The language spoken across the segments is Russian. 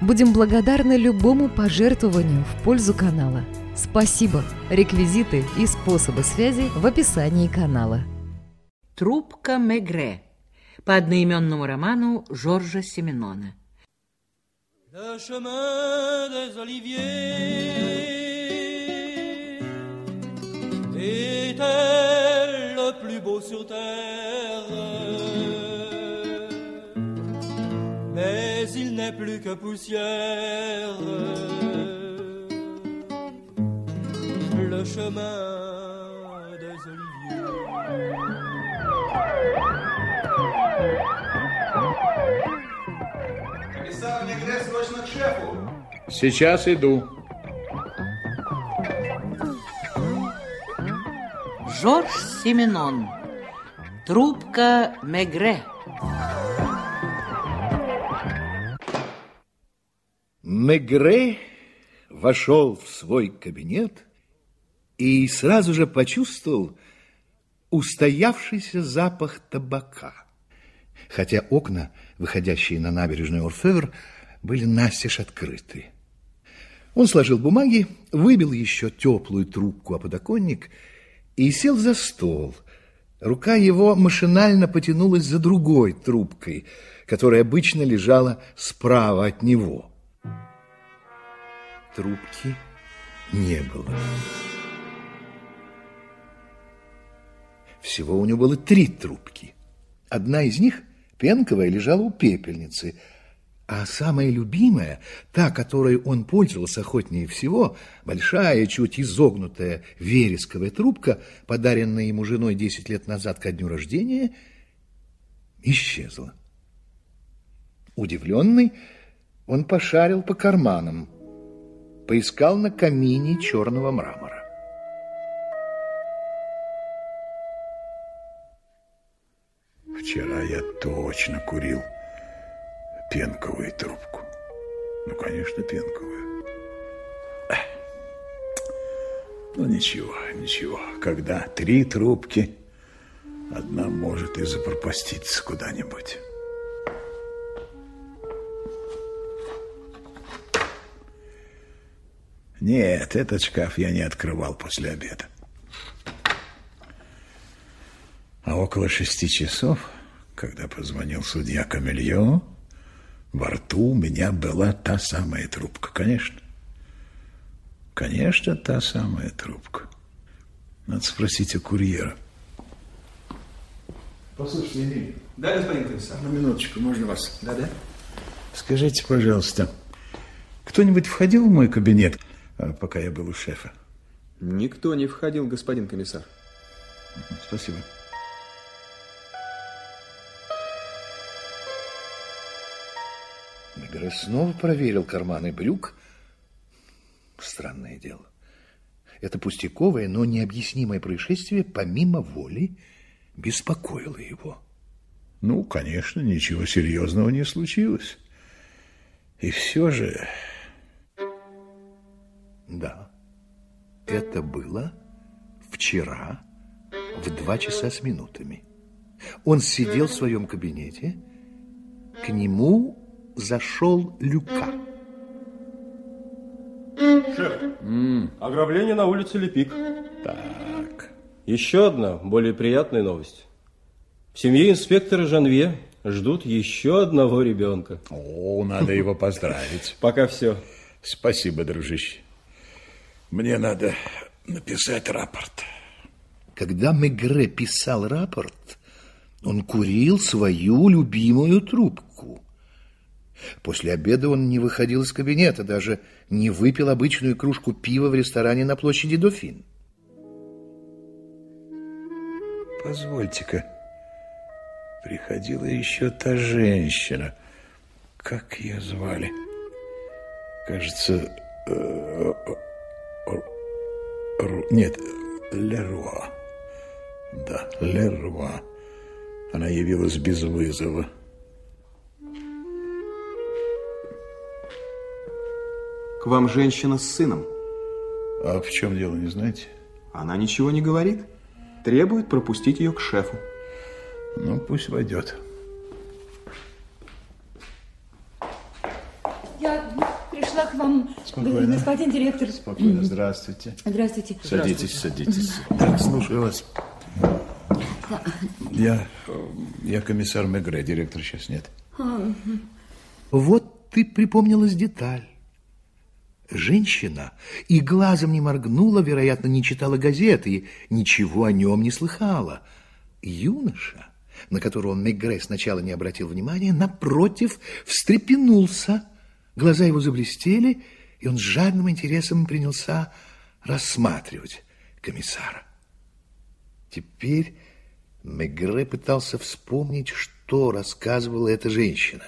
Будем благодарны любому пожертвованию в пользу канала. Спасибо! Реквизиты и способы связи в описании канала. Трубка Мегре по одноименному роману Жоржа Семенона. Le chemin des oliviers était le plus beau sur terre, mais n'est plus que poussière. Le chemin des oliviers. Комиссар Мегре срочно к шефу. Сейчас иду. Жорж Семенон. Трубка Мегре. Мегре вошел в свой кабинет и сразу же почувствовал устоявшийся запах табака. Хотя окна, выходящие на набережную Орфевр, были настежь открыты. Он сложил бумаги, выбил еще теплую трубку о подоконник и сел за стол. Рука его машинально потянулась за другой трубкой, которая обычно лежала справа от него. Трубки не было. Всего у него было три трубки. Одна из них, пенковая, лежала у пепельницы, а самая любимая, та, которой он пользовался охотнее всего, большая, чуть изогнутая вересковая трубка, подаренная ему женой 10 лет назад ко дню рождения, исчезла. Удивленный, он пошарил по карманам, поискал на камине черного мрамора. Вчера я точно курил пенковую трубку. Ну, конечно, пенковую. Ну, ничего, ничего. Когда три трубки, одна может и запропаститься куда-нибудь. Нет, этот шкаф я не открывал после обеда. А около шести часов, когда позвонил судья Камельо, во рту у меня была та самая трубка, конечно. Конечно, та самая трубка. Надо спросить у курьера. Послушайте, Эмиль, Да, господин комиссар. на минуточку, можно вас? Да-да. Скажите, пожалуйста, кто-нибудь входил в мой кабинет, пока я был у шефа? Никто не входил, господин комиссар. Спасибо. Мегре снова проверил карманы брюк. Странное дело. Это пустяковое, но необъяснимое происшествие, помимо воли, беспокоило его. Ну, конечно, ничего серьезного не случилось. И все же... Да, это было вчера в два часа с минутами. Он сидел в своем кабинете, к нему зашел Люка. Шеф, ограбление на улице Лепик. Так, Еще одна, более приятная новость. В семье инспектора Жанве ждут еще одного ребенка. о, надо его поздравить. Пока все. Спасибо, дружище. Мне надо написать рапорт. Когда Мегре писал рапорт, он курил свою любимую трубку. После обеда он не выходил из кабинета, даже не выпил обычную кружку пива в ресторане на площади Дофин. Позвольте-ка, приходила еще та женщина. Как ее звали? Кажется, э, Ру- Нет, Леруа. Да, Леруа. Она явилась без вызова. К вам женщина с сыном. А в чем дело, не знаете? Она ничего не говорит. Требует пропустить ее к шефу. Ну, пусть войдет. Я пришла к вам, Спокойно. господин директор. Спокойно, здравствуйте. Здравствуйте. Садитесь, садитесь. Так, слушаю вас. Я, э, я комиссар Мегре, директор сейчас нет. Вот ты припомнилась деталь. Женщина и глазом не моргнула, вероятно, не читала газеты и ничего о нем не слыхала. Юноша, на которого Мегре сначала не обратил внимания, напротив, встрепенулся. Глаза его заблестели, и он с жадным интересом принялся рассматривать комиссара. Теперь Мегре пытался вспомнить, что рассказывала эта женщина.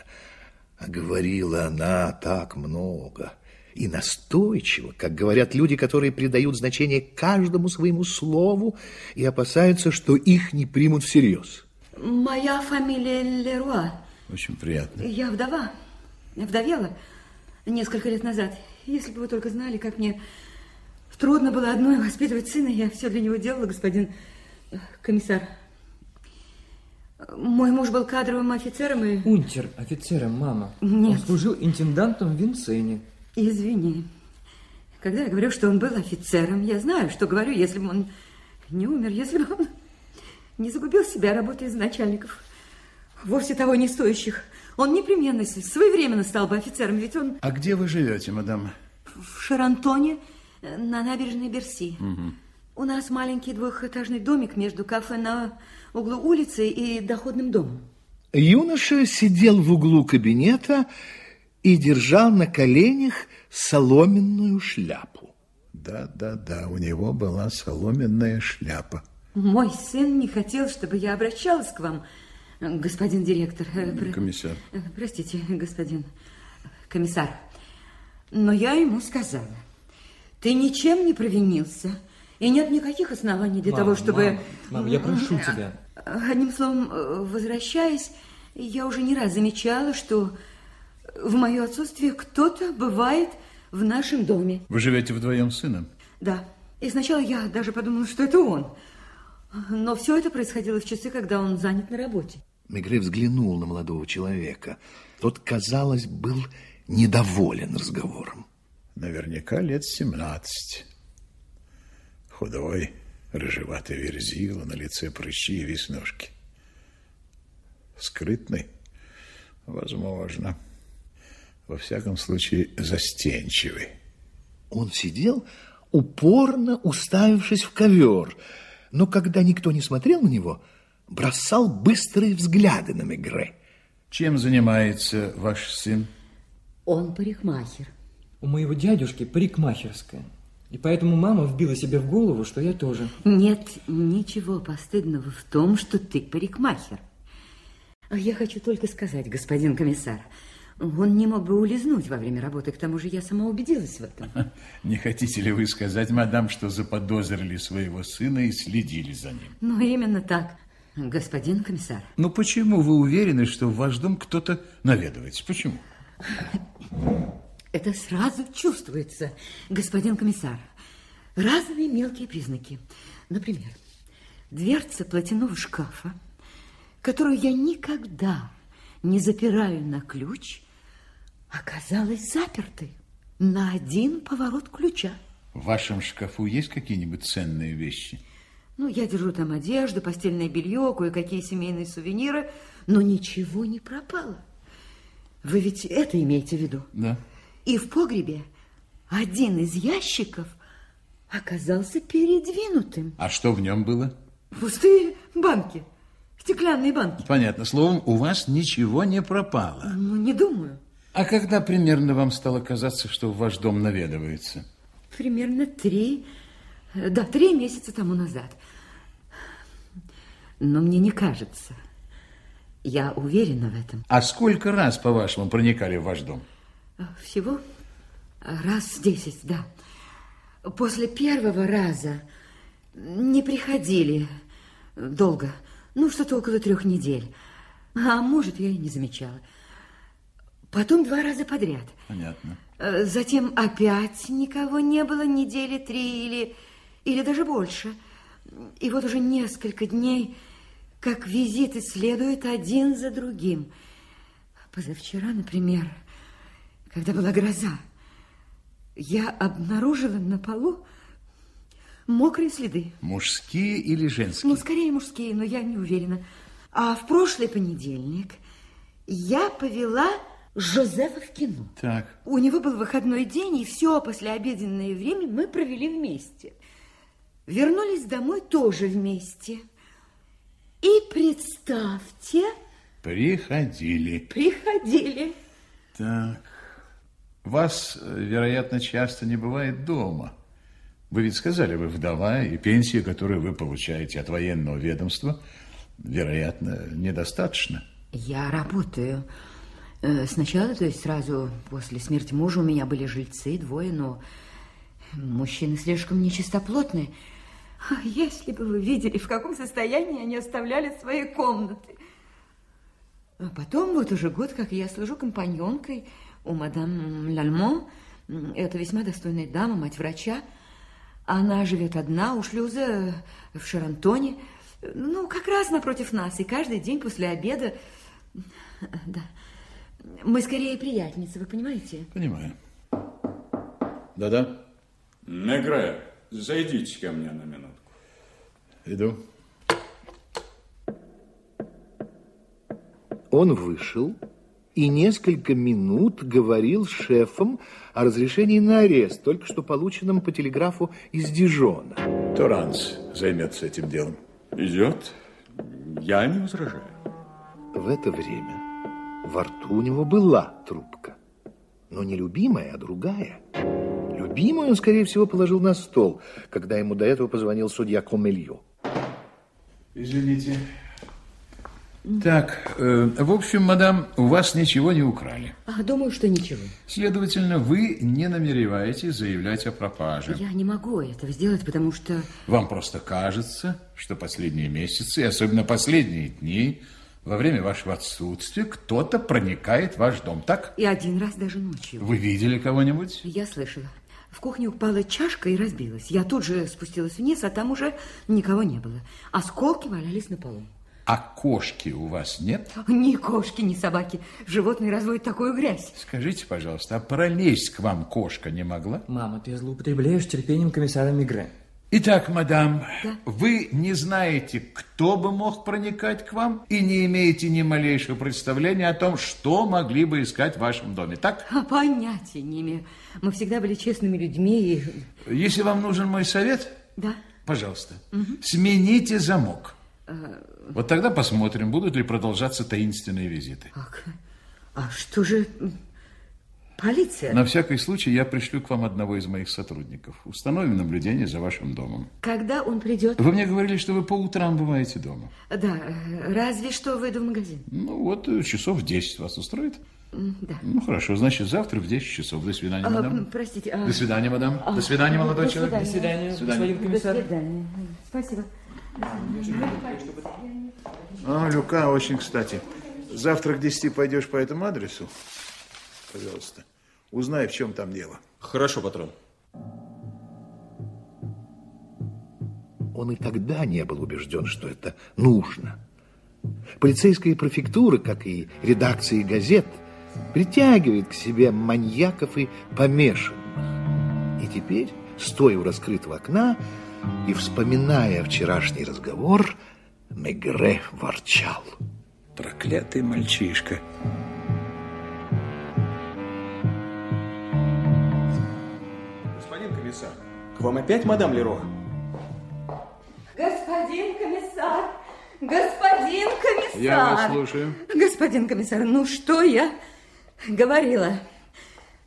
А говорила она так много и настойчиво, как говорят люди, которые придают значение каждому своему слову и опасаются, что их не примут всерьез. Моя фамилия Леруа. Очень приятно. Я вдова. Вдовела несколько лет назад. Если бы вы только знали, как мне трудно было одной воспитывать сына, я все для него делала, господин э, комиссар. Мой муж был кадровым офицером и... Унтер-офицером, мама. Нет. Он служил интендантом в Винсене. Извини. Когда я говорю, что он был офицером, я знаю, что говорю, если бы он не умер, если бы он не загубил себя, работая за начальников, вовсе того не стоящих. Он непременно своевременно стал бы офицером, ведь он А где вы живете, мадам? в Шарантоне э, на набережной Берси. У нас маленький двухэтажный домик между кафе на углу улицы и доходным домом. Юноша сидел в углу кабинета и держал на коленях соломенную шляпу. Да, да, да, у него была соломенная шляпа. Мой сын не хотел, чтобы я обращалась к вам, господин директор. э, про- Комиссар. э, Простите, господин комиссар. Но я ему сказала, ты ничем не провинился, и нет никаких оснований для Мама, того, чтобы... мама, мама, я прошу тебя. Одним словом, э, возвращаясь, я уже не раз замечала, что в мое отсутствие кто-то бывает в нашем доме. Вы живете вдвоем с сыном? Да. И сначала я даже подумала, что это он. Но все это происходило в часы, когда он занят на работе. Мегре взглянул на молодого человека. Тот, казалось, был недоволен разговором. Наверняка лет 17. Худой, рыжеватый верзила, на лице прыщи и веснушки. Скрытный? Возможно. Во всяком случае, застенчивый. Он сидел, упорно уставившись в ковер, но когда никто не смотрел на него, бросал быстрые взгляды на Мегре. Чем занимается ваш сын? Он парикмахер. У моего дядюшки парикмахерская. И поэтому мама вбила себе в голову, что я тоже. Нет ничего постыдного в том, что ты парикмахер. А я хочу только сказать, господин комиссар, он не мог бы улизнуть во время работы, к тому же я сама убедилась в этом. Не хотите ли вы сказать, мадам, что заподозрили своего сына и следили за ним? Ну, именно так, господин комиссар. Ну почему вы уверены, что в ваш дом кто-то наведывается? Почему? Это сразу чувствуется, господин комиссар. Разные мелкие признаки. Например, дверца платяного шкафа, которую я никогда не запираю на ключ, оказалась запертой на один поворот ключа. В вашем шкафу есть какие-нибудь ценные вещи? Ну, я держу там одежду, постельное белье, кое-какие семейные сувениры, но ничего не пропало. Вы ведь это имеете в виду? Да. И в погребе один из ящиков оказался передвинутым. А что в нем было? Пустые банки, стеклянные банки. Понятно. Словом, у вас ничего не пропало. Ну, не думаю. А когда примерно вам стало казаться, что в ваш дом наведывается? Примерно три, э, да, три месяца тому назад. Но мне не кажется. Я уверена в этом. А сколько раз, по-вашему, проникали в ваш дом? Всего раз десять, да. После первого раза не приходили долго, ну, что-то около трех недель. А может, я и не замечала. Потом два раза подряд. Понятно. Э, Затем опять никого не было недели три или, или даже больше. И вот уже несколько дней, как визиты следуют один за другим. Позавчера, например, когда была гроза, я обнаружила на полу мокрые следы. Мужские или женские? Ну, скорее мужские, но я не уверена. А в прошлый понедельник я повела Жозефа в кино. Так. У него был выходной день, и все послеобеденное время мы провели вместе. Вернулись домой тоже вместе. И представьте, Приходили. приходили. Так. Вас, э, вероятно, часто не бывает дома. Вы ведь сказали, вы вдова, и пенсия, которую вы получаете от военного ведомства, вероятно, недостаточно. Я работаю. Э, Сначала, то есть сразу после смерти мужа у меня были жильцы, двое, но мужчины слишком нечистоплотные. А Если бы вы видели, в каком состоянии они оставляли свои комнаты. А потом вот уже год, как я служу компаньонкой у мадам Лальмо. Это весьма достойная дама, мать врача. Она живет одна у шлюза в Шарантоне. Ну, как раз напротив нас. И каждый день после обеда... Да. Мы скорее приятельницы, вы понимаете? Понимаю. Да-да, Мегре, зайдите ко мне на минутку. Иду. Он вышел и несколько минут говорил с шефом о разрешении на арест, только что полученном по телеграфу из Дижона. Торанс займется этим делом. Идет? Я не возражаю. В это время во рту у него была трубка, но не любимая, а другая. Любимую он, скорее всего, положил на стол, когда ему до этого позвонил судья Комельо. Извините. Так, э, в общем, мадам, у вас ничего не украли. А, думаю, что ничего. Следовательно, вы не намереваетесь заявлять о пропаже. Я не могу этого сделать, потому что... Вам просто кажется, что последние месяцы, и особенно последние дни, во время вашего отсутствия, кто-то проникает в ваш дом, так? И один раз даже ночью. Вы видели кого-нибудь? Я слышала. В кухне упала чашка и разбилась. Я тут же спустилась вниз, а там уже никого не было. Осколки валялись на полу. А кошки у вас нет? Ни кошки, ни собаки. Животные разводят такую грязь. Скажите, пожалуйста, а пролезть к вам кошка не могла? Мама, ты злоупотребляешь терпением комиссара Мигре. Итак, мадам, Да. вы не знаете, кто бы мог проникать к вам, и не имеете ни малейшего представления о том, что могли бы искать в вашем доме, так? А понятия не имею. Мы всегда были честными людьми и... Если вам нужен мой совет, Да. пожалуйста, смените замок. Вот тогда посмотрим, будут ли продолжаться таинственные визиты. Ах, а что же... Полиция? На всякий случай я пришлю к вам одного из моих сотрудников. Установим наблюдение за вашим домом. Когда он придет? Вы мне говорили, что вы по утрам бываете дома. Да, э, разве что выйду в магазин. Ну, вот э, часов в 10 вас устроит? Да. Ну, хорошо, значит, завтра в 10 часов. До свидания, А, мадам. простите. а- До свидания, мадам. а, До свидания, молодой до человек. До свидания, До свидания. господин комиссар. До свидания. Спасибо. А, Люка, очень кстати. Завтра к 10 пойдешь по этому адресу? Пожалуйста. Узнай, в чем там дело. Хорошо, патрон. Он и тогда не был убежден, что это нужно. Полицейская префектура, как и редакции газет, притягивает к себе маньяков и помешанных. И теперь, стоя у раскрытого окна и вспоминая вчерашний разговор, Мегре ворчал. Проклятый мальчишка. Вам опять мадам Леро? Господин комиссар! Господин комиссар! Я вас слушаю. Господин комиссар, ну что я говорила?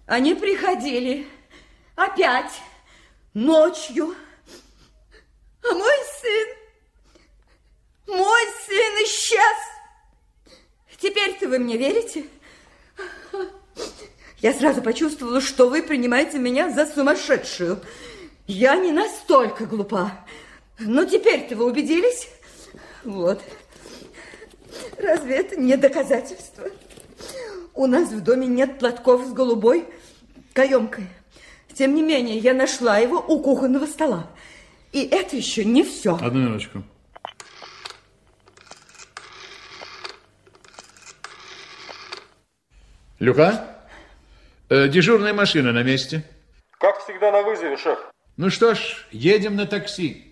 Они приходили опять ночью. А мой сын, мой сын исчез. Теперь-то вы мне верите? Я сразу почувствовала, что вы принимаете меня за сумасшедшую. Я не настолько глупа. Ну, теперь-то вы убедились? Вот. Разве это не доказательство? У нас в доме нет платков с голубой каемкой. Тем не менее, я нашла его у кухонного стола. И это еще не все. Одну минуточку. Люка, э, дежурная машина на месте. Как всегда на вызове, шеф. Ну что ж, едем на такси.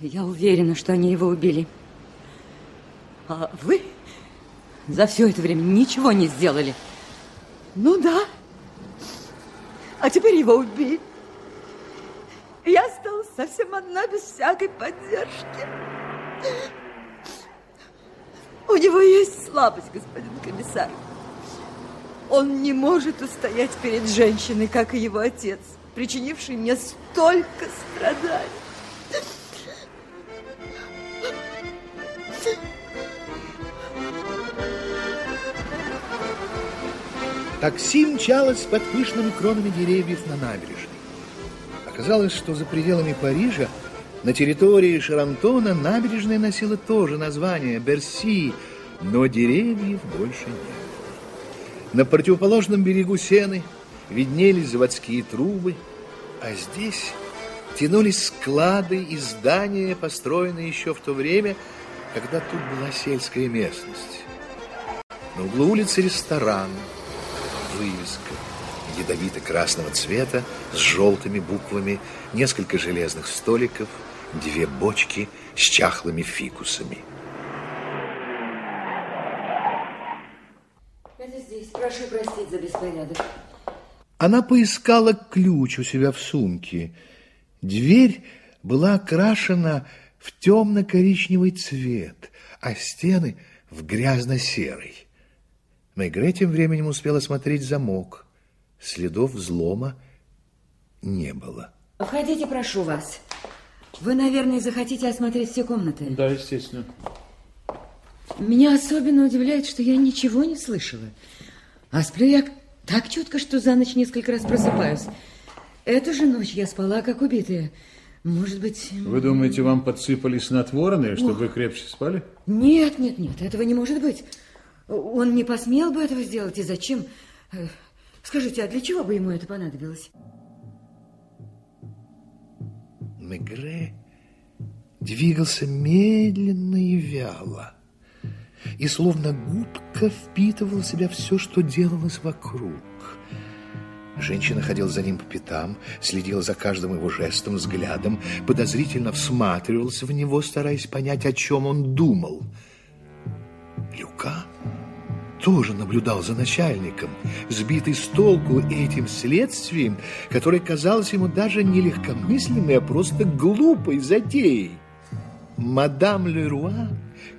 Я уверена, что они его убили. А вы за все это время ничего не сделали. Ну да. А теперь его убили. Я осталась совсем одна, без всякой поддержки. У него есть слабость, господин комиссар. Он не может устоять перед женщиной, как и его отец, причинивший мне столько страданий. Такси мчалось под пышными кронами деревьев на набережной. Оказалось, что за пределами Парижа, на территории Шарантона, набережная носила тоже название Берси, но деревьев больше не было. На противоположном берегу Сены виднелись заводские трубы, а здесь тянулись склады и здания, построенные еще в то время, когда тут была сельская местность. На углу улицы ресторан, вывеска ядовито-красного цвета с желтыми буквами, несколько железных столиков, две бочки с чахлыми фикусами. Это здесь. Прошу простить за беспорядок. Она поискала ключ у себя в сумке. Дверь была окрашена в темно-коричневый цвет, а стены в грязно-серый. Мегре тем временем успела смотреть замок. Следов взлома не было. Входите, прошу вас. Вы, наверное, захотите осмотреть все комнаты. Да, естественно. Меня особенно удивляет, что я ничего не слышала. А сплю я так четко, что за ночь несколько раз просыпаюсь. Эту же ночь я спала, как убитая. Может быть... Вы думаете, вам подсыпали снотворное, чтобы вы крепче спали? Нет, нет, нет, этого не может быть. Он не посмел бы этого сделать. И зачем? Э, Скажите, а для чего бы ему это понадобилось? Мегре двигался медленно и вяло, и словно губка впитывал в себя все, что делалось вокруг. Женщина ходила за ним по пятам, следила за каждым его жестом, взглядом, подозрительно всматривалась в него, стараясь понять, о чем он думал. Люка тоже наблюдал за начальником, сбитый с толку этим следствием, которое казалось ему даже не легкомысленной, а просто глупой затеей. Мадам Леруа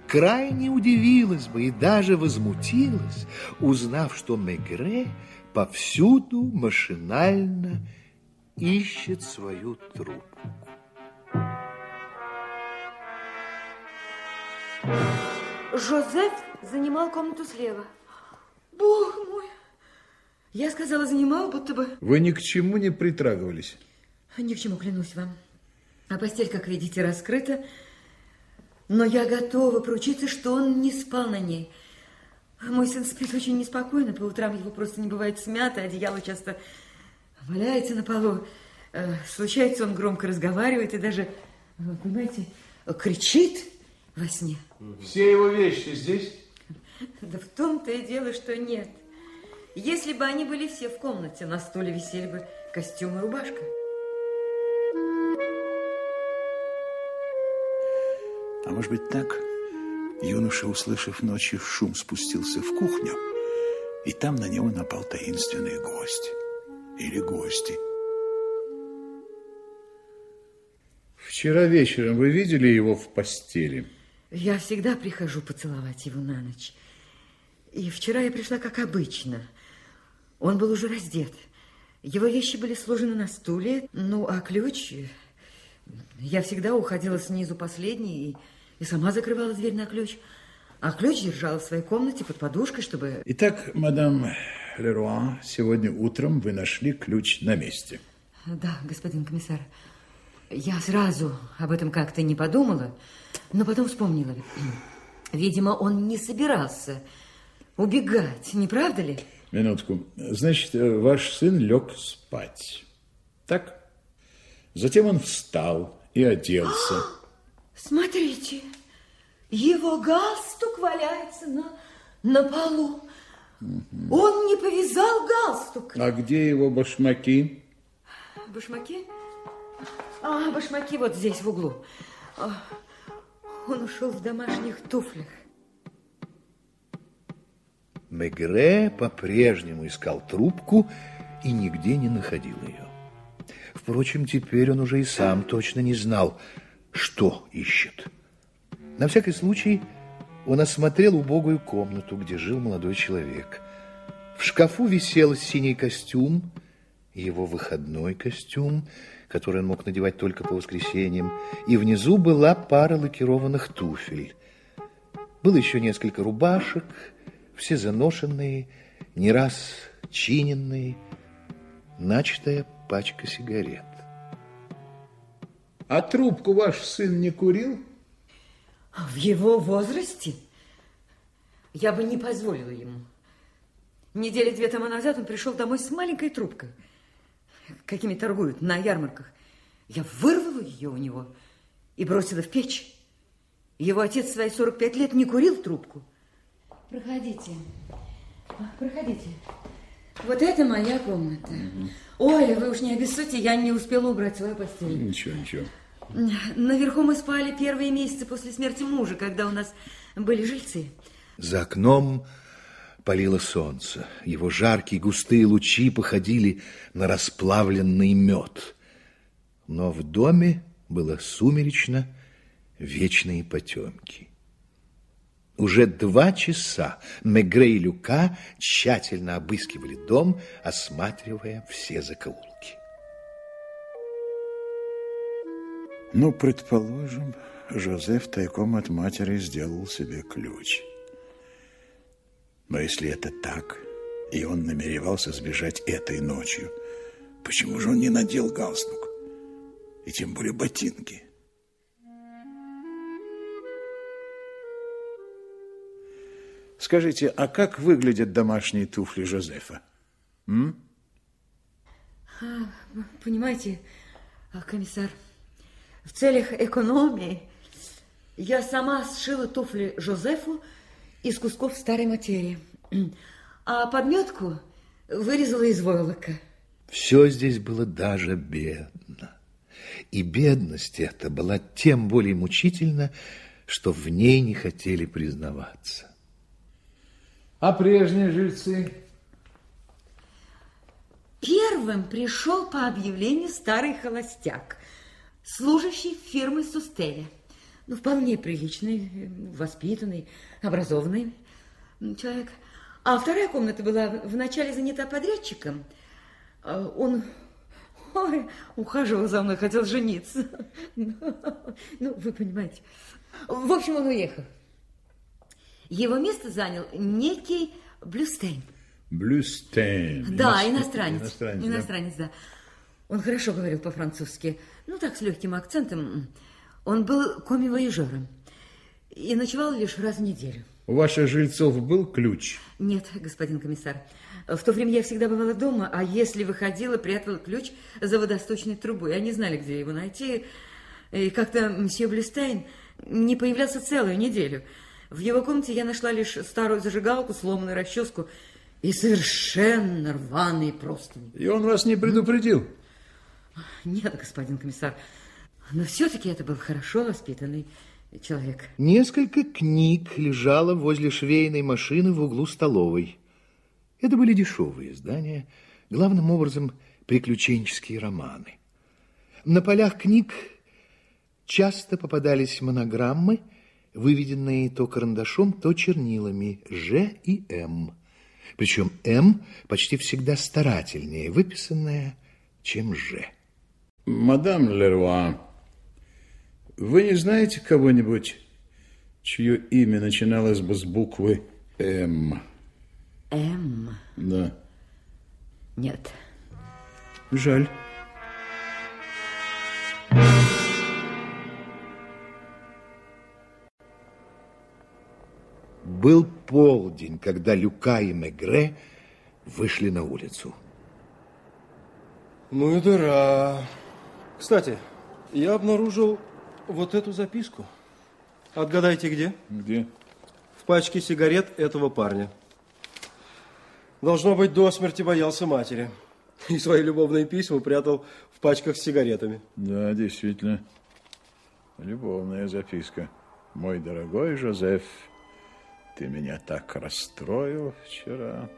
крайне удивилась бы и даже возмутилась, узнав, что Мегре повсюду машинально ищет свою трубку. Жозеф занимал комнату слева. Бог мой! Я сказала, занимал, будто бы... Вы ни к чему не притрагивались? Ни к чему, клянусь вам. А постель, как видите, раскрыта. Но я готова поручиться, что он не спал на ней. Мой сын спит очень неспокойно. По утрам его просто не бывает смято. Одеяло часто валяется на полу. Э, случается, он громко разговаривает и даже, понимаете, кричит во сне. Все его вещи здесь? Да в том-то и дело, что нет. Если бы они были все в комнате, на столе висели бы костюм и рубашка. А может быть так? Юноша, услышав ночью шум, спустился в кухню, и там на него напал таинственный гость. Или гости. Вчера вечером вы видели его в постели? Я всегда прихожу поцеловать его на ночь. И вчера я пришла как обычно. Он был уже раздет. Его вещи были сложены на стуле, ну, а ключ... Я всегда уходила снизу последней и, и сама закрывала дверь на ключ. А ключ держала в своей комнате под подушкой, чтобы... Итак, мадам Леруа, сегодня утром вы нашли ключ на месте. Да, господин комиссар. Я сразу об этом как-то не подумала, но потом вспомнила. Видимо, он не собирался убегать, не правда ли? Минутку. Значит, э, ваш сын лег спать. Так? Затем он встал и оделся. Смотрите, его галстук валяется на, на полу. Он не повязал галстук. А где его башмаки? Башмаки? А, башмаки вот здесь, в углу. А, Он ушел в домашних туфлях. Мегре по-прежнему искал трубку и нигде не находил ее. Впрочем, теперь он уже и сам точно не знал, что ищет. На всякий случай он осмотрел убогую комнату, где жил молодой человек. В шкафу висел синий костюм, его выходной костюм, который он мог надевать только по воскресеньям, и внизу была пара лакированных туфель. Было еще несколько рубашек, все заношенные, не раз чиненные, начатая пачка сигарет. А трубку ваш сын не курил? В его возрасте я бы не позволила ему. Недели две тому назад он пришел домой с маленькой трубкой, какими торгуют на ярмарках. Я вырвала ее у него и бросила в печь. Его отец свои 45 лет не курил трубку. Проходите. Проходите. Вот это моя комната. Ой, вы уж не обессудьте, я не успела убрать свою постель. Ничего, ничего. Наверху мы спали первые месяцы после смерти мужа, когда у нас были жильцы. За окном палило солнце. Его жаркие густые лучи походили на расплавленный мед. Но в доме было сумеречно, вечные потемки. Уже два часа Мегре и Люка тщательно обыскивали дом, осматривая все закоулки. Ну, предположим, Жозеф тайком от матери сделал себе ключ. Но если это так, и он намеревался сбежать этой ночью, почему же он не надел галстук? И тем более ботинки? Скажите, а как выглядят домашние туфли Жозефа? М? А, понимаете, а, комиссар, в целях экономии я сама сшила туфли Жозефу из кусков старой материи, а подметку вырезала из войлока. Все здесь было даже бедно. И бедность эта была тем более мучительна, что в ней не хотели признаваться. А прежние жильцы? Первым пришел по объявлению старый холостяк, служащий фирмы Сустеля. Ну, вполне приличный, воспитанный, образованный человек. А вторая комната была вначале занята подрядчиком. А Он ой, ухаживал за мной, хотел жениться. Ну, вы понимаете. В общем, он уехал. Его место занял некий Блюстейн. Блюстейн. Да, Иностр- иностранец. Иностранец, Иностранец, да. да. Он хорошо говорил по-французски. Ну, так, с легким акцентом. Он был коммивояжером. И ночевал лишь раз в неделю. У ваших жильцов был ключ? Нет, господин комиссар. В то время я всегда бывала дома, а если выходила, прятала ключ за водосточной трубой. Они знали, где его найти. И как-то мсье Блюстейн не появлялся целую неделю. В его комнате я нашла лишь старую зажигалку, сломанную расческу и совершенно рваные простыни. И он вас не предупредил? Нет, господин комиссар, но все-таки это был хорошо воспитанный человек. Несколько книг лежало возле швейной машины в углу столовой. Это были дешевые издания, главным образом приключенческие романы. На полях книг часто попадались монограммы, выведенные то карандашом, то чернилами «Ж» и «М». Причем «М» почти всегда старательнее выписанная, чем «Ж». Мадам Леруа, вы не знаете кого-нибудь, чье имя начиналось бы с буквы М. М. Да. Нет. Жаль. Был полдень, когда Люка и Мегре вышли на улицу. Ну и дыра. Кстати, я обнаружил вот эту записку. Отгадайте, где? Где? В пачке сигарет этого парня. Должно быть, до смерти боялся матери. И свои любовные письма прятал в пачках с сигаретами. Да, действительно. Любовная записка. Мой дорогой Жозеф, ты меня так расстроил вчера.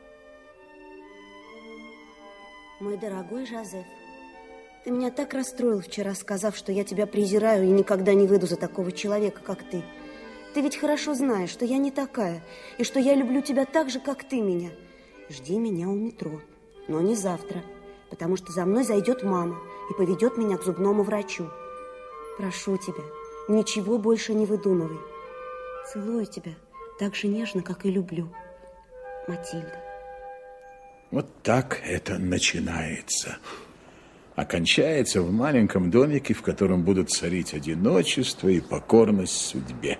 Мой дорогой Жозеф, ты меня так расстроил вчера, сказав, что я тебя презираю и никогда не выйду за такого человека, как ты. Ты ведь хорошо знаешь, что я не такая, и что я люблю тебя так же, как ты меня. Жди меня у метро, но не завтра, потому что за мной зайдет мама и поведет меня к зубному врачу. Прошу тебя, ничего больше не выдумывай. Целую тебя так же нежно, как и люблю. Матильда. Вот так это начинается. Окончается в маленьком домике, в котором будут царить одиночество и покорность судьбе.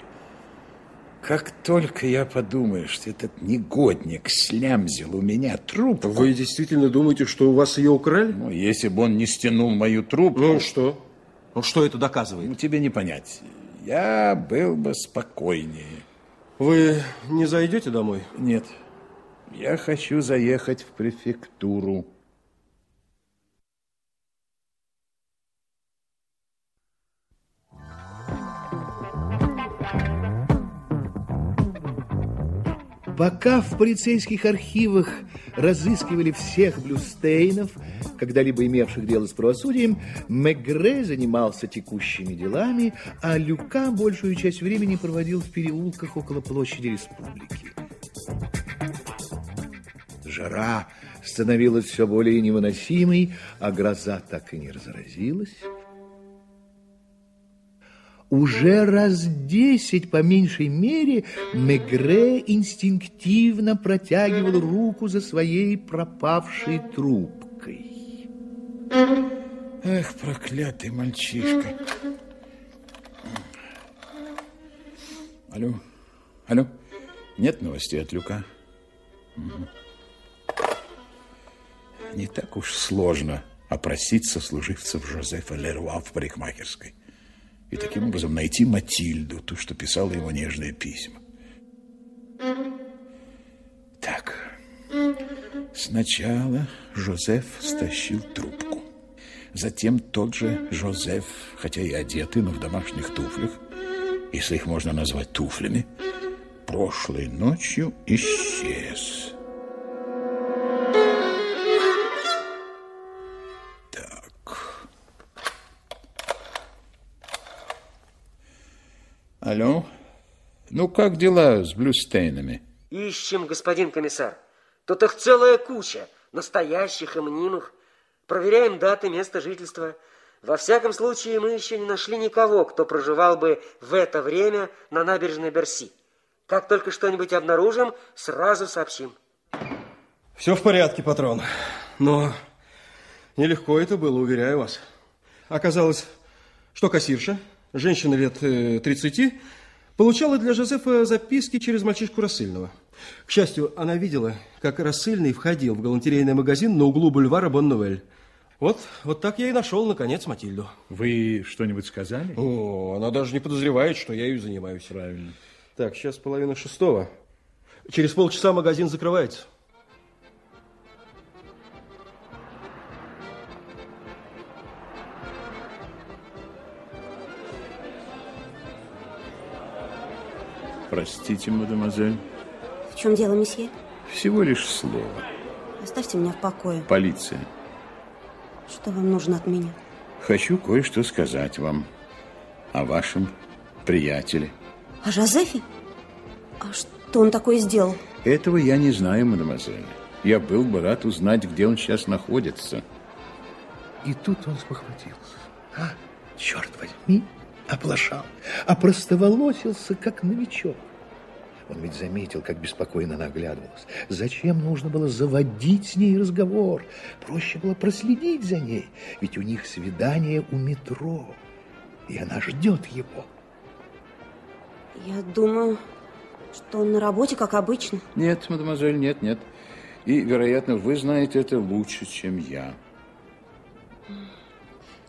Как только я подумаю, что этот негодник слямзил у меня трубку... Вы действительно думаете, что у вас ее украли? Ну, если бы он не стянул мою трубку... Ну, что? Ну, что это доказывает? Ну, тебе не понять. Я был бы спокойнее. Вы не зайдете домой? Нет. Я хочу заехать в префектуру. Пока в полицейских архивах разыскивали всех Блюстейнов, когда-либо имевших дело с правосудием, Мегре занимался текущими делами, а Люка большую часть времени проводил в переулках около площади республики. Жара становилась все более невыносимой, а гроза так и не разразилась. Уже раз десять, по меньшей мере, Мегре инстинктивно протягивал руку за своей пропавшей трубкой. Эх, проклятый мальчишка. Алло, алло, нет новостей от Люка? Угу. Не так уж сложно опросить сослуживцев Жозефа Леруа в парикмахерской и таким образом найти Матильду, ту, что писала ему нежные письма. Так, сначала Жозеф стащил трубку. Затем тот же Жозеф, хотя и одетый, но в домашних туфлях, если их можно назвать туфлями, прошлой ночью исчез. Алло? Ну, как дела с Блюстейнами? Ищем, господин комиссар. Тут их целая куча, настоящих и мнимых. Проверяем даты, место жительства. Во всяком случае, мы еще не нашли никого, кто проживал бы в это время на набережной Берси. Как только что-нибудь обнаружим, сразу сообщим. Все в порядке, патрон. Но нелегко это было, уверяю вас. Оказалось, что кассирша женщина лет 30, э, получала для Жозефа записки через мальчишку Рассыльного. К счастью, она видела, как Рассыльный входил в галантерейный магазин на углу бульвара Бонновель. Вот, вот так я и нашел, наконец, Матильду. Вы что-нибудь сказали? О, она даже не подозревает, что я ею занимаюсь. Правильно. Так, сейчас половина шестого. Через полчаса магазин закрывается. Простите, мадемуазель. В чем дело, месье? Всего лишь слово. Оставьте меня в покое. Полиция. Что вам нужно от меня? Хочу кое-что сказать вам о вашем приятеле. О Жозефе? А что он такое сделал? Этого я не знаю, мадемуазель. Я был бы рад узнать, где он сейчас находится. И тут он спохватился. А, черт возьми, оплошал, опростоволосился, как новичок. Он ведь заметил, как беспокойно она оглядывалась. Зачем нужно было заводить с ней разговор? Проще было проследить за ней, ведь у них свидание у метро, и она ждет его. Я думаю, что он на работе, как обычно. Нет, мадемуазель, нет, нет. И, вероятно, вы знаете это лучше, чем я.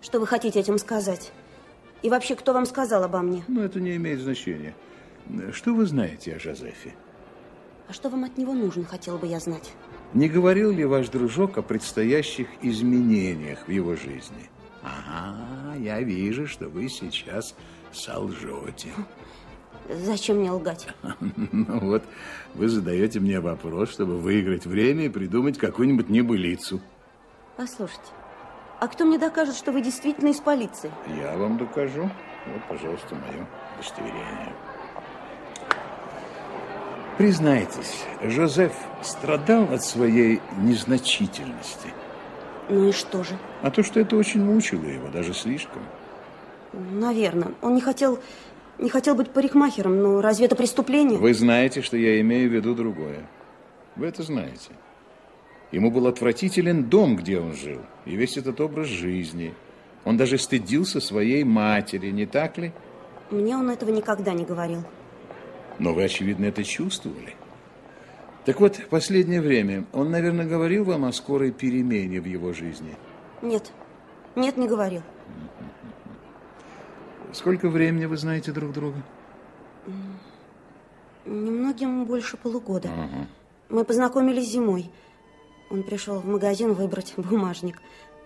Что вы хотите этим сказать? И вообще, кто вам сказал обо мне? Ну, это не имеет значения. Что вы знаете о Жозефе? А что вам от него нужно, хотела бы я знать? Не говорил ли ваш дружок о предстоящих изменениях в его жизни? Ага, я вижу, что вы сейчас солжете. Зачем мне лгать? Ну вот, вы задаете мне вопрос, чтобы выиграть время и придумать какую-нибудь небылицу. Послушайте, а кто мне докажет, что вы действительно из полиции? Я вам докажу. Вот, пожалуйста, мое удостоверение. Признайтесь, Жозеф страдал от своей незначительности. Ну и что же? А то, что это очень мучило его, даже слишком. Наверное. Он не хотел, не хотел быть парикмахером, но разве это преступление? Вы знаете, что я имею в виду другое. Вы это знаете. Ему был отвратителен дом, где он жил, и весь этот образ жизни. Он даже стыдился своей матери, не так ли? Мне он этого никогда не говорил. Но вы, очевидно, это чувствовали. Так вот, в последнее время он, наверное, говорил вам о скорой перемене в его жизни? Нет. Нет, не говорил. Сколько времени вы знаете друг друга? Немногим больше полугода. Ага. Мы познакомились зимой. Он пришел в магазин выбрать бумажник.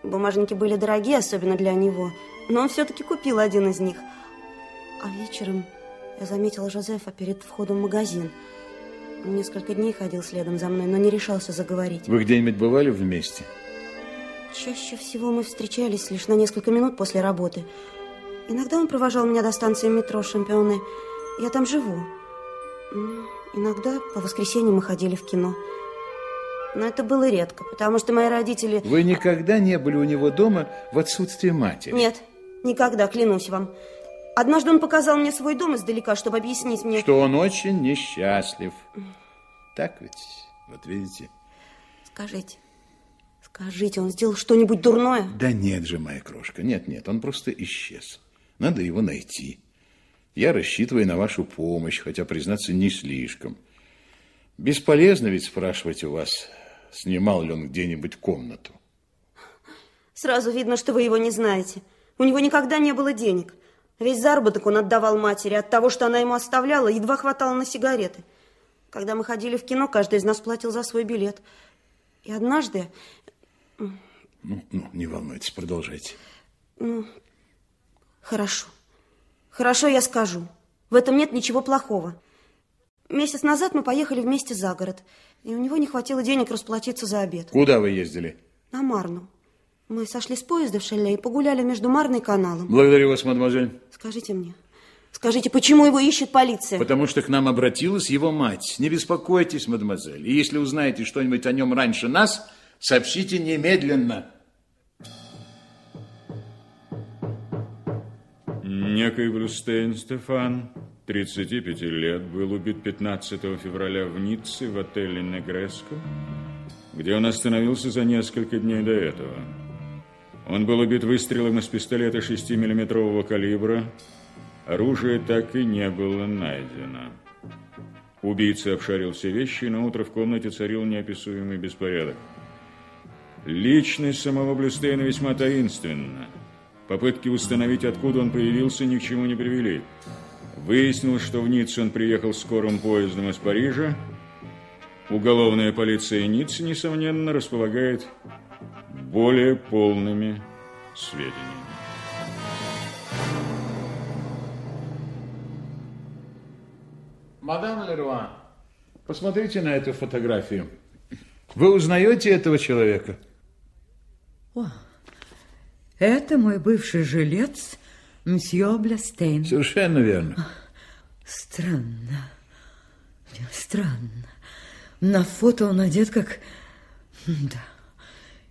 Бумажники были дорогие, особенно для него. Но он все-таки купил один из них. А вечером я заметила Жозефа перед входом в магазин. Он несколько дней ходил следом за мной, но не решался заговорить. Вы где-нибудь бывали вместе? Чаще всего мы встречались лишь на несколько минут после работы. Иногда он провожал меня до станции метро Шампионы. Я там живу. Иногда по воскресеньям мы ходили в кино. Но это было редко, потому что мои родители... Вы никогда не были у него дома в отсутствие матери? Нет, никогда, клянусь вам. Однажды он показал мне свой дом издалека, чтобы объяснить мне... Что он очень несчастлив. Так ведь? Вот видите? Скажите, скажите, он сделал что-нибудь дурное? Да нет же, моя крошка, нет-нет, он просто исчез. Надо его найти. Я рассчитываю на вашу помощь, хотя, признаться, не слишком. Бесполезно ведь спрашивать у вас, снимал ли он где-нибудь комнату. Сразу видно, что вы его не знаете. У него никогда не было денег. Весь заработок он отдавал матери. От того, что она ему оставляла, едва хватало на сигареты. Когда мы ходили в кино, каждый из нас платил за свой билет. И однажды... Ну, ну, не волнуйтесь, продолжайте. Ну, хорошо. Хорошо, я скажу. В этом нет ничего плохого. Месяц назад мы поехали вместе за город, и у него не хватило денег расплатиться за обед. Куда вы ездили? На Марну. Мы сошли с поезда в Шелле и погуляли между Марной и каналом. Благодарю вас, мадемуазель. Скажите мне, скажите, почему его ищет полиция? Потому что к нам обратилась его мать. Не беспокойтесь, мадемуазель. И если узнаете что-нибудь о нем раньше нас, сообщите немедленно. Некий Брюстейн Стефан, 35 лет, был убит 15 февраля в Ницце в отеле Негреско, где он остановился за несколько дней до этого. Он был убит выстрелом из пистолета 6-миллиметрового калибра. Оружие так и не было найдено. Убийца обшарил все вещи, на утро в комнате царил неописуемый беспорядок. Личность самого Блюстейна весьма таинственна. Попытки установить, откуда он появился, ни к чему не привели. Выяснилось, что в Ниццу он приехал скорым поездом из Парижа. Уголовная полиция Ниццы, несомненно, располагает более полными сведениями. Мадам Леруа, посмотрите на эту фотографию. Вы узнаете этого человека? О, это мой бывший жилец, мсье Блястейн. Совершенно верно. Странно. Странно. На фото он одет как... Да,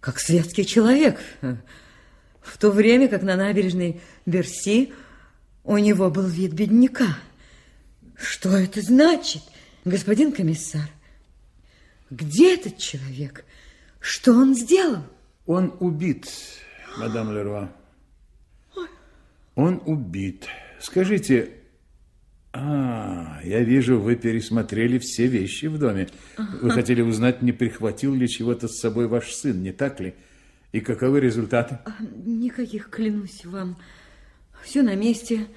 как светский человек. В то время как на набережной Берси У него был вид бедняка. Что это значит, господин комиссар? Где этот человек? Что он сделал? Он убит, мадам Леруа. Он убит. Скажите, а, я вижу, вы пересмотрели все вещи в доме. Вы хотели узнать, не прихватил ли чего-то с собой ваш сын, не так ли? И каковы результаты? А, никаких, клянусь вам. Все на месте.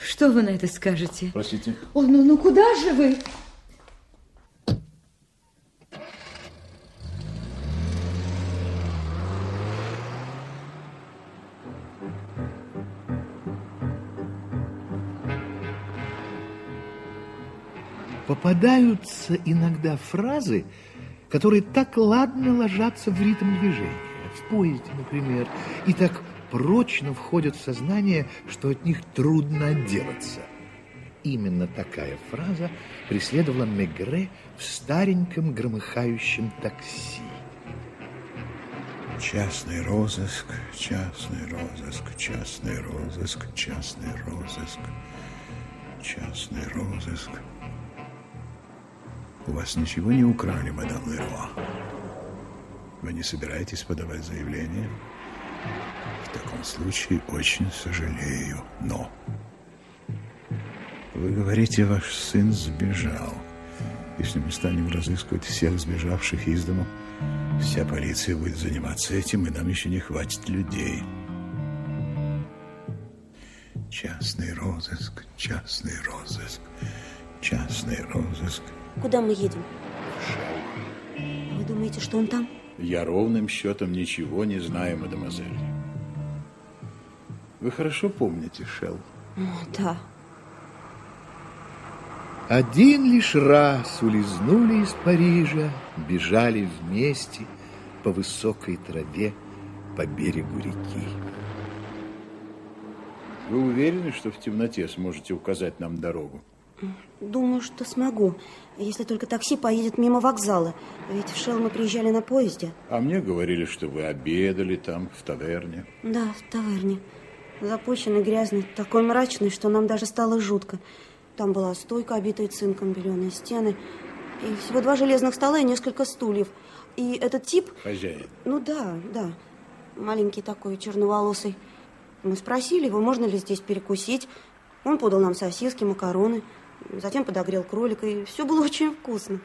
Что вы на это скажете? Простите. О, ну, ну куда же вы? Попадаются иногда фразы, которые так ладно ложатся в ритм движения, в поезде, например, и так прочно входят в сознание, что от них трудно отделаться. Именно такая фраза преследовала Мегре в стареньком громыхающем такси. Частный розыск, частный розыск, частный розыск, частный розыск, частный розыск. У вас ничего не украли, мадам Леруа? Вы не собираетесь подавать заявление? В таком случае очень сожалею, но... Вы говорите, ваш сын сбежал. Если мы станем разыскивать всех сбежавших из дому, вся полиция будет заниматься этим, и нам еще не хватит людей. Частный розыск, частный розыск, частный розыск. Куда мы едем? Вы думаете, что он там? Я ровным счетом ничего не знаю, мадемуазель. Вы хорошо помните Шелл? О, да. Один лишь раз улизнули из Парижа, бежали вместе по высокой траве по берегу реки. Вы уверены, что в темноте сможете указать нам дорогу? Думаю, что смогу, если только такси поедет мимо вокзала. Ведь в Шел мы приезжали на поезде. А мне говорили, что вы обедали там, в таверне. Да, в таверне. Запущенный, грязный, такой мрачный, что нам даже стало жутко. Там была стойка, обитая цинком, беленые стены, и всего два железных стола и несколько стульев. И этот тип... Хозяин. Ну да, да. Маленький такой, черноволосый. Мы спросили его, можно ли здесь перекусить. Он подал нам сосиски, макароны, затем подогрел кролика, и все было очень вкусно.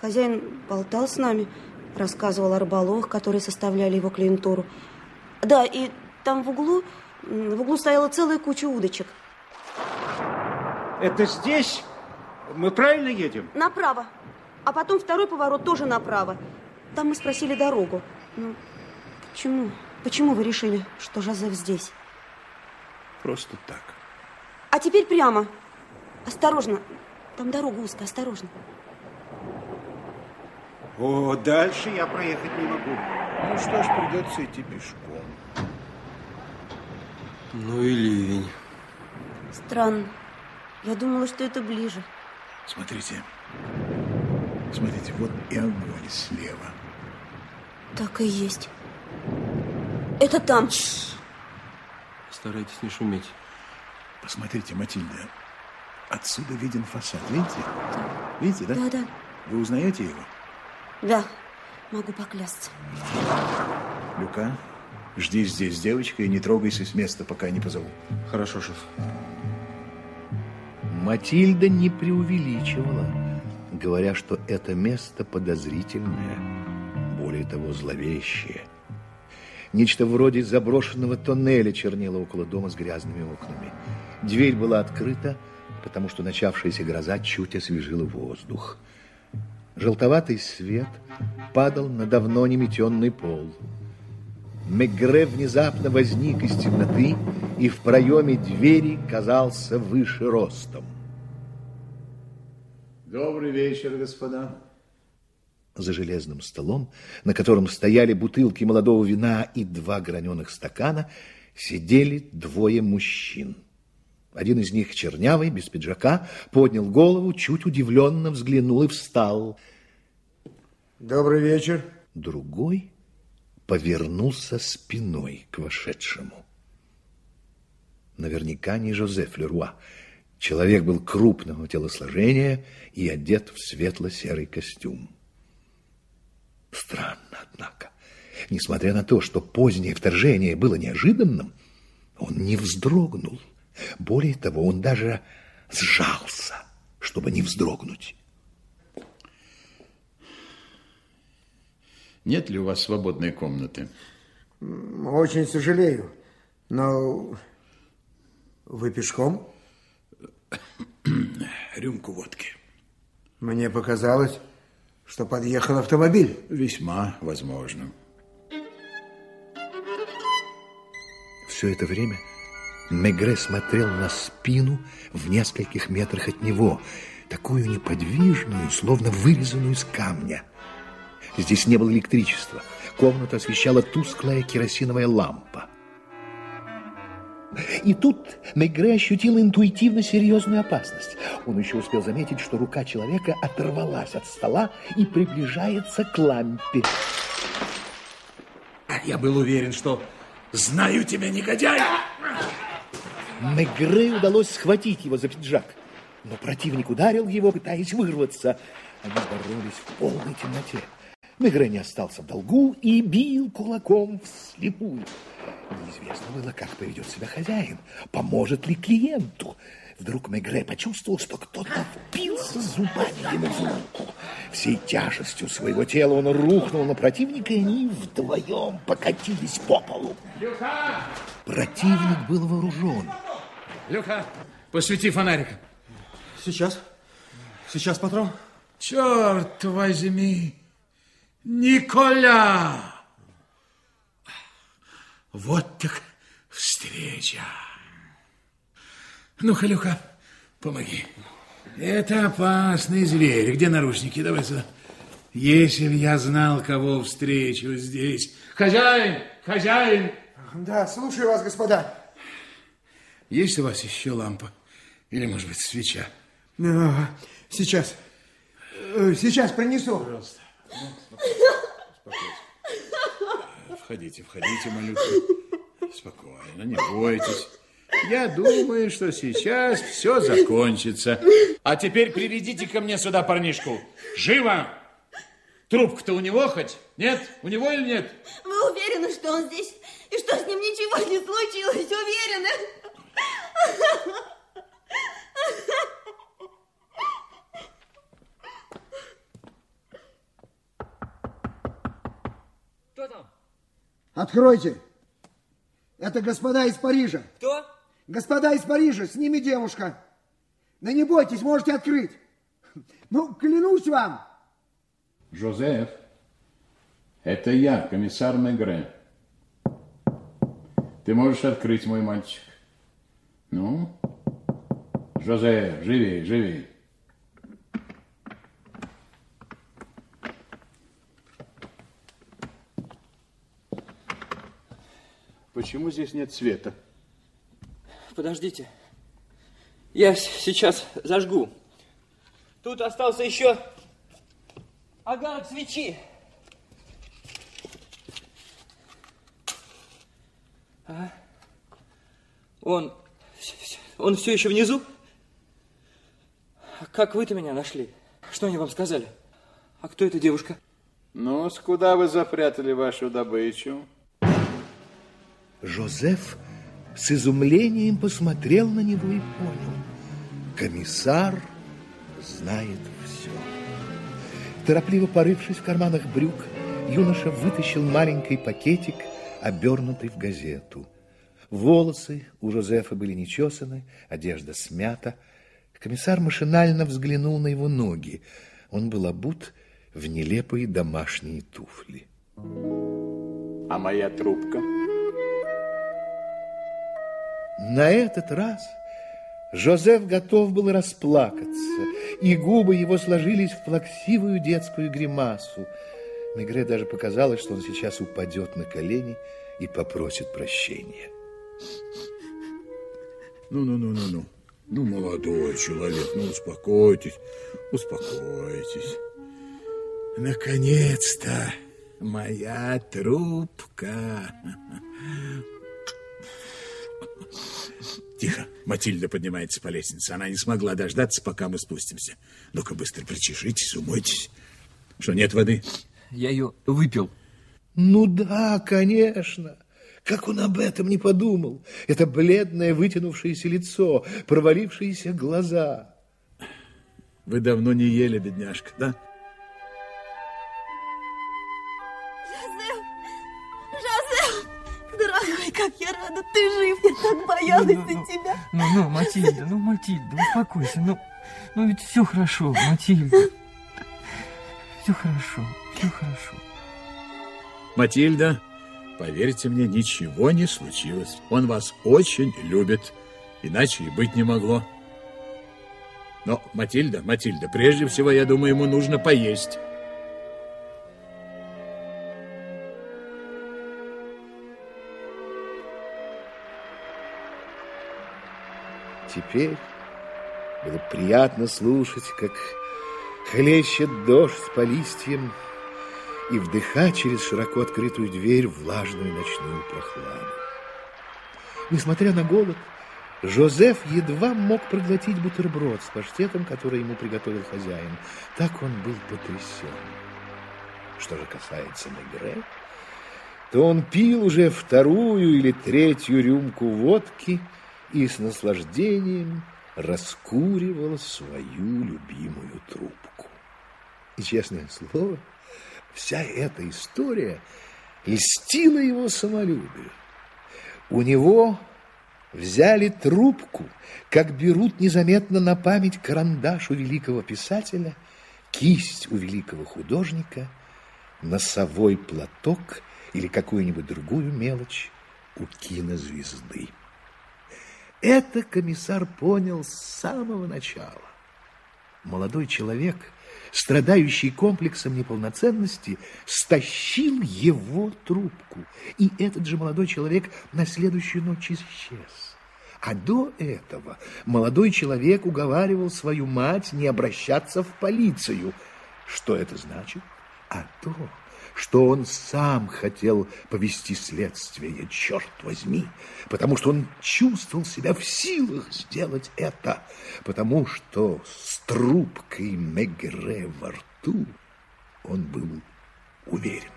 Хозяин болтал с нами, рассказывал о рыболовах, которые составляли его клиентуру. Да, и там в углу, в углу стояла целая куча удочек. Это здесь? Мы правильно едем? Направо. А потом второй поворот тоже направо. Там мы спросили дорогу. Ну, почему? Почему вы решили, что Жозеф здесь? Просто так. А теперь прямо. Осторожно. Там дорога узкая, осторожно. О, дальше я проехать не могу. Ну что ж, придется идти пешком. Ну и ливень. Странно. Я думала, что это ближе. Смотрите. Смотрите, вот и огонь слева. Так и есть. Это там. Старайтесь не шуметь. Посмотрите, Матильда. Отсюда виден фасад. Видите? Видите, да? Да, да. Вы узнаете его? Да, могу поклясться. Люка, жди здесь, девочка, и не трогайся с места, пока я не позову. Хорошо, шеф. Матильда не преувеличивала, говоря, что это место подозрительное, более того, зловещее. Нечто вроде заброшенного тоннеля чернело около дома с грязными окнами. Дверь была открыта, потому что начавшаяся гроза чуть освежила воздух. Желтоватый свет падал на давно неметенный пол. Мегре внезапно возник из темноты и в проеме двери казался выше ростом. Добрый вечер, господа. За железным столом, на котором стояли бутылки молодого вина и два граненых стакана, сидели двое мужчин. Один из них, чернявый, без пиджака, поднял голову, чуть удивленно взглянул и встал. Добрый вечер. Другой повернулся спиной к вошедшему. наверняка не Жозеф Леруа. Человек был крупного телосложения и одет в светло-серый костюм. Странно, однако. Несмотря на то, что позднее вторжение было неожиданным, он не вздрогнул. Более того, он даже сжался, чтобы не вздрогнуть. Нет ли у вас свободной комнаты? Очень сожалею, но вы пешком? Рюмку водки. Мне показалось, что подъехал автомобиль. Весьма возможно. Все это время Мегре смотрел на спину в нескольких метрах от него, такую неподвижную, словно вырезанную из камня. Здесь не было электричества. Комнату освещала тусклая керосиновая лампа. И тут Мегре ощутил интуитивно серьезную опасность. Он еще успел заметить, что рука человека оторвалась от стола и приближается к лампе. Я был уверен, что знаю тебя, негодяй! Мегре удалось схватить его за пиджак, но противник ударил его, пытаясь вырваться. Они боролись в полной темноте. Мегре не остался в долгу и бил кулаком вслепую. Неизвестно было, как поведет себя хозяин, поможет ли клиенту. Вдруг Мегре почувствовал, что кто-то впился зубами ему в руку. Всей тяжестью своего тела он рухнул на противника, и они вдвоем покатились по полу. Противник был вооружен. Люха, посвети фонариком. Сейчас. Сейчас, патрон. Черт возьми! Николя! Вот так встреча. Ну-ка, Люха, помоги. Это опасный зверь. Где наручники? Давай сюда. Если б я знал, кого встречу здесь. Хозяин! Хозяин! Да, слушаю вас, господа. Есть у вас еще лампа? Или, может быть, свеча? Ну, сейчас. Э, Сейчас принесу. Пожалуйста. Входите, входите, малютка. Спокойно, не бойтесь. Я думаю, что сейчас все закончится. А теперь приведите ко мне сюда парнишку. Живо! Трубка-то у него хоть? Нет? У него или нет? Вы уверены, что он здесь? И что с ним ничего не случилось? Уверены? Кто там? Откройте. Это господа из Парижа. Кто? Господа из Парижа, с ними девушка. Да не бойтесь, можете открыть. Ну, клянусь вам. Жозеф, это я, комиссар Мегре. Ты можешь открыть, мой мальчик? Ну? Жозеф, живей, живей. Почему здесь нет света? Подождите. Я сейчас зажгу. Тут остался еще огарок свечи. А? Он, он все еще внизу? А Как вы-то меня нашли? Что они вам сказали? А кто эта девушка? Ну, с куда вы запрятали вашу добычу? Жозеф с изумлением посмотрел на него и понял. Комиссар знает все. Торопливо порывшись в карманах брюк, юноша вытащил маленький пакетик, обернутый в газету. Волосы у Жозефа были нечесаны, одежда смята. Комиссар машинально взглянул на его ноги. Он был обут в нелепые домашние туфли. А моя трубка? На этот раз Жозеф готов был расплакаться, и губы его сложились в плаксивую детскую гримасу. Мегре даже показалось, что он сейчас упадет на колени и попросит прощения. Ну-ну-ну-ну-ну. Ну, молодой человек, ну, успокойтесь, успокойтесь. Наконец-то моя трубка. Тихо, Матильда поднимается по лестнице. Она не смогла дождаться, пока мы спустимся. Ну-ка, быстро причешитесь, умойтесь. Что, нет воды? Я ее выпил. Ну да, конечно. Как он об этом не подумал? Это бледное вытянувшееся лицо, провалившиеся глаза. Вы давно не ели, бедняжка, да? Жозеф! Жозеф! Дорогой, как я рада, ты жив, я так боялась Ну, ну, за ну. тебя. Ну, ну, Матильда, ну, Матильда, успокойся. Ну, ну ведь все хорошо, Матильда. Все хорошо, все хорошо. Матильда, поверьте мне, ничего не случилось. Он вас очень любит, иначе и быть не могло. Но, Матильда, Матильда, прежде всего, я думаю, ему нужно поесть. Теперь было приятно слушать, как хлещет дождь по листьям и вдыхать через широко открытую дверь влажную ночную прохладу. Несмотря на голод, Жозеф едва мог проглотить бутерброд с паштетом, который ему приготовил хозяин. Так он был потрясен. Что же касается Мегре, то он пил уже вторую или третью рюмку водки и с наслаждением раскуривал свою любимую трубку. И, честное слово, вся эта история льстила его самолюбию. У него взяли трубку, как берут незаметно на память карандаш у великого писателя, кисть у великого художника, носовой платок или какую-нибудь другую мелочь у кинозвезды. Это комиссар понял с самого начала. Молодой человек, страдающий комплексом неполноценности, стащил его трубку. И этот же молодой человек на следующую ночь исчез. А до этого молодой человек уговаривал свою мать не обращаться в полицию. Что это значит? А то, что он сам хотел повести следствие, черт возьми, потому что он чувствовал себя в силах сделать это, потому что с трубкой Мегре во рту он был уверен.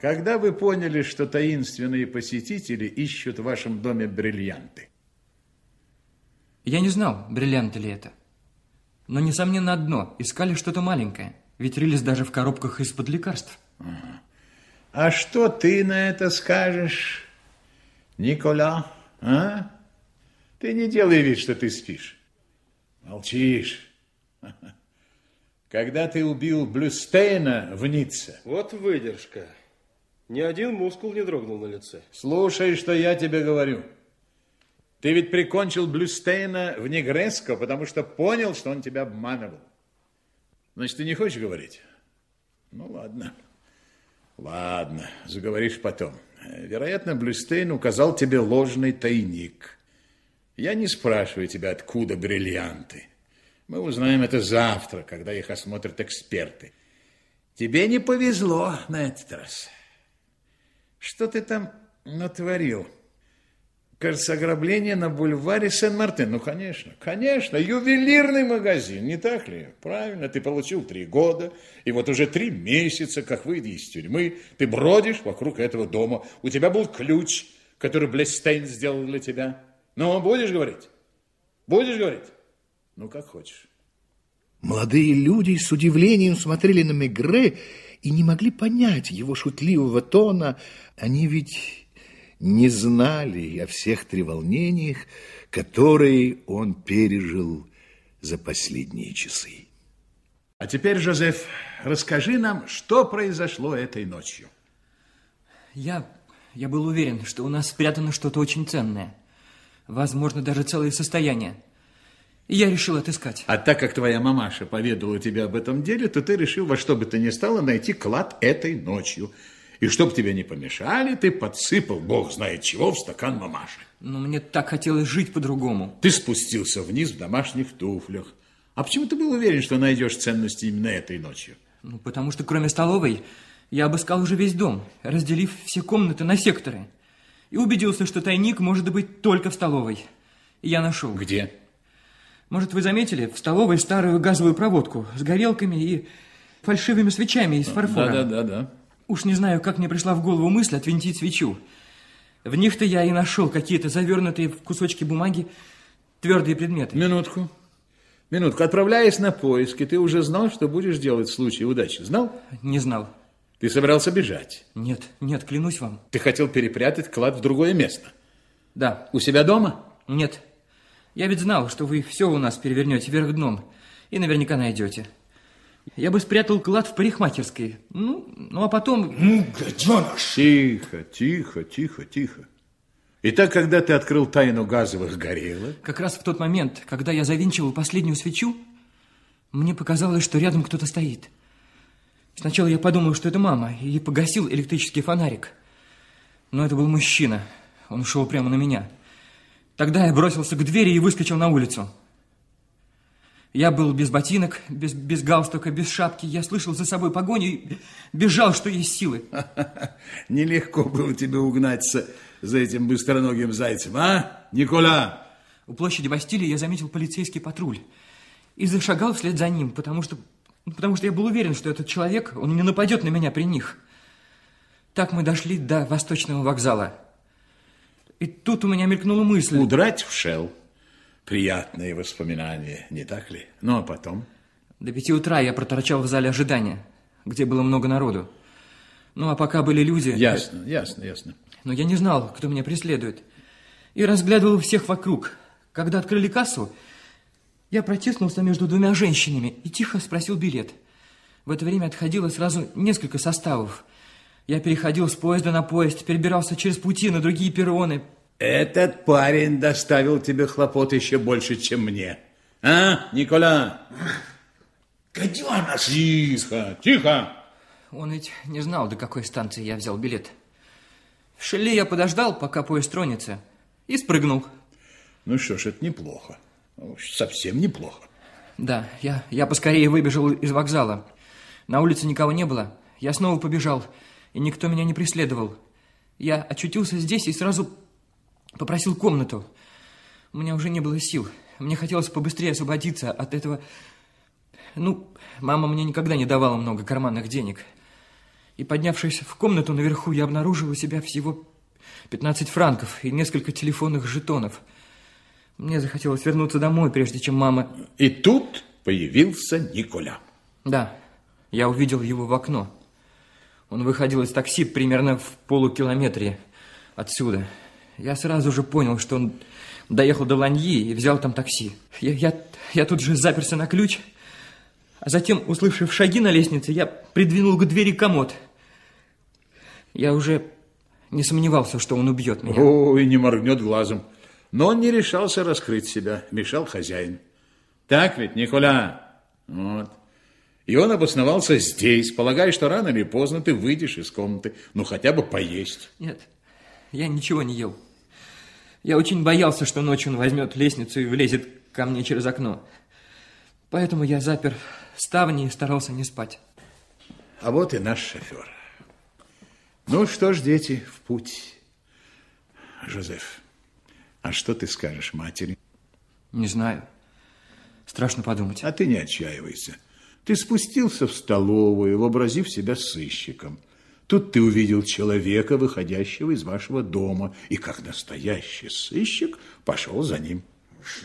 Когда вы поняли, что таинственные посетители ищут в вашем доме бриллианты? Я не знал, бриллианты ли это. Но, несомненно, одно. Искали что-то маленькое. Ведь рылись даже в коробках из-под лекарств. А что ты на это скажешь, Никола, а? Ты не делай вид, что ты спишь. Молчишь. Когда ты убил Блюстейна в Ницце, Вот выдержка. Ни один мускул не дрогнул на лице. слушай, что я тебе говорю. Ты ведь прикончил Блюстейна в Негреско, потому что понял, что он тебя обманывал. Значит, ты не хочешь говорить? Ну, ладно. Ладно, заговоришь потом. Вероятно, Блюстейн указал тебе ложный тайник. Я не спрашиваю тебя, откуда бриллианты. Мы узнаем это завтра, когда их осмотрят эксперты. Тебе не повезло на этот раз. Что ты там натворил? Кажется, ограбление на бульваре Сен-Мартен. Ну, конечно, конечно, ювелирный магазин, не так ли? Правильно, ты получил три года, и вот уже три месяца, как выйдя из тюрьмы, ты бродишь вокруг этого дома. У тебя был ключ, который Блестейн сделал для тебя. Ну, будешь говорить? Будешь говорить? Ну, как хочешь. Молодые люди с удивлением смотрели на Мегре и не могли понять его шутливого тона. Они ведь не знали о всех треволнениях, которые он пережил за последние часы. А теперь, Жозеф, расскажи нам, что произошло этой ночью. Я, я был уверен, что у нас спрятано что-то очень ценное. Возможно, даже целое состояние. И я решил отыскать. А так как твоя мамаша поведала тебе об этом деле, то ты решил во что бы то ни стало найти клад этой ночью. И чтоб тебе не помешали, ты подсыпал, бог знает чего, в стакан мамаши. Но мне так хотелось жить по-другому. Ты спустился вниз в домашних туфлях. А почему ты был уверен, что найдешь ценности именно этой ночью? Ну, потому что кроме столовой Я обыскал уже весь дом, разделив все комнаты на секторы. И убедился, что тайник может быть только в столовой. И я нашел. Где? Может, вы заметили, в столовой старую газовую проводку с горелками и фальшивыми свечами из фарфора. Да, да, да, да. Уж не знаю, как мне пришла в голову мысль отвинтить свечу. В них-то я и нашел какие-то завернутые в кусочки бумаги твердые предметы. Минутку. Минутку. Отправляясь на поиски, ты уже знал, что будешь делать в случае удачи? Знал? Не знал. Ты собирался бежать? Нет, нет, клянусь вам. Ты хотел перепрятать клад в другое место? Да. У себя дома? Нет. Я ведь знал, что вы все у нас перевернете вверх дном и наверняка найдете. Я бы спрятал клад в парикмахерской. Ну, ну а потом... Ну, гаденыш! Тихо, тихо, тихо, тихо. Итак, когда ты открыл тайну газовых горелок... Как раз в тот момент, когда я завинчивал последнюю свечу, мне показалось, что рядом кто-то стоит. Сначала я подумал, что это мама, и погасил электрический фонарик. Но это был мужчина. Он шел прямо на меня. Тогда я бросился к двери и выскочил на улицу. Я был без ботинок, без, без галстука, без шапки. Я слышал за собой погоню и бежал, что есть силы. Нелегко было тебе угнаться за этим быстроногим зайцем, а, Никола? У площади Бастилии я заметил полицейский патруль и зашагал вслед за ним, потому что, потому что я был уверен, что этот человек, он не нападет на меня при них. Так мы дошли до Восточного вокзала. И тут у меня мелькнула мысль... Удрать в Шелл. Приятные воспоминания, не так ли? Ну, а потом? До пяти утра я проторчал в зале ожидания, где было много народу. Ну, а пока были люди... Ясно, ясно, ясно. Но я не знал, кто меня преследует. И разглядывал всех вокруг. Когда открыли кассу, я протиснулся между двумя женщинами и тихо спросил билет. В это время отходило сразу несколько составов. Я переходил с поезда на поезд, перебирался через пути на другие перроны, этот парень доставил тебе хлопот еще больше, чем мне. А, Никола? Гаденыш! Тихо, тихо! Он ведь не знал, до какой станции я взял билет. В шеле я подождал, пока поезд тронется, и спрыгнул. Ну что ж, это неплохо. Совсем неплохо. Да, я, я поскорее выбежал из вокзала. На улице никого не было. Я снова побежал, и никто меня не преследовал. Я очутился здесь и сразу Попросил комнату. У меня уже не было сил. Мне хотелось побыстрее освободиться от этого... Ну, мама мне никогда не давала много карманных денег. И поднявшись в комнату наверху, я обнаружил у себя всего 15 франков и несколько телефонных жетонов. Мне захотелось вернуться домой, прежде чем мама... И тут появился Николя. Да, я увидел его в окно. Он выходил из такси примерно в полукилометре отсюда. Я сразу же понял, что он доехал до Ланьи и взял там такси. Я, я, я тут же заперся на ключ, а затем, услышав шаги на лестнице, я придвинул к двери комод. Я уже не сомневался, что он убьет меня. О, и не моргнет глазом. Но он не решался раскрыть себя, мешал хозяин. Так ведь, Николя? Вот. И он обосновался здесь, полагая, что рано или поздно ты выйдешь из комнаты, ну хотя бы поесть. Нет, я ничего не ел. Я очень боялся, что ночью он возьмет лестницу и влезет ко мне через окно. Поэтому я запер ставни и старался не спать. А вот и наш шофер. Ну что ж, дети, в путь. Жозеф, а что ты скажешь матери? Не знаю. Страшно подумать. А ты не отчаивайся. Ты спустился в столовую, вообразив себя сыщиком. Тут ты увидел человека, выходящего из вашего дома, и как настоящий сыщик пошел за ним.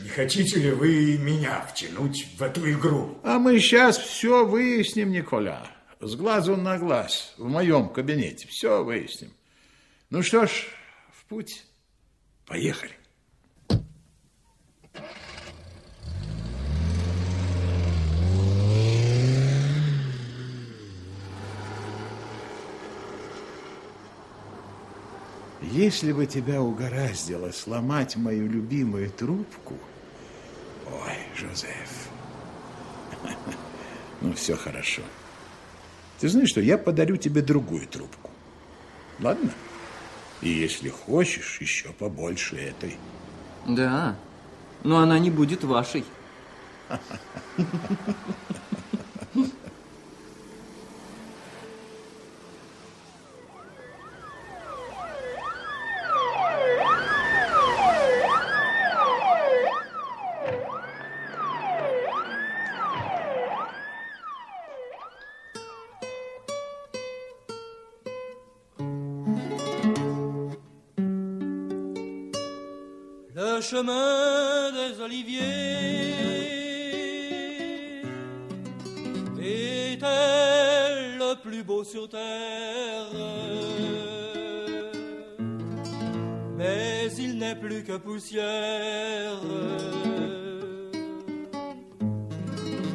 Не хотите ли вы меня втянуть в эту игру? А мы сейчас все выясним, Николя. С глазу на глаз, в моем кабинете. Все выясним. Ну что ж, в путь. Поехали. Если бы тебя угораздило сломать мою любимую трубку... Ой, Жозеф, ну все хорошо. Ты знаешь что, я подарю тебе другую трубку. Ладно? И если хочешь, еще побольше этой. Да, но она не будет вашей. le était le plus beau sur terre. Mais il n'est plus que poussière.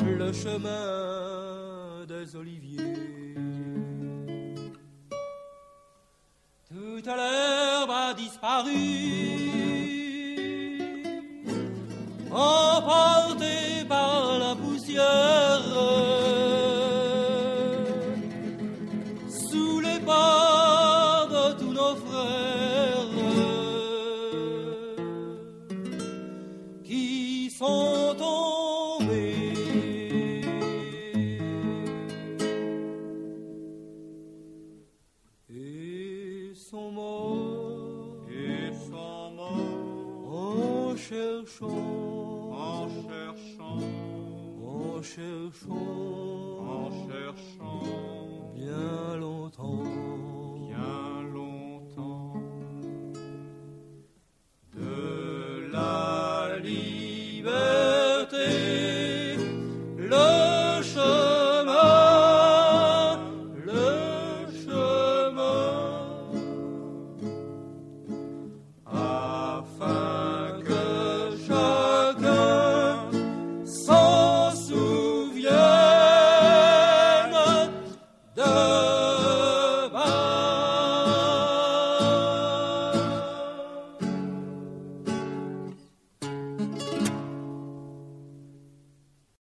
Le chemin des oliviers. Toute l'herbe a disparu emporté par la poussière.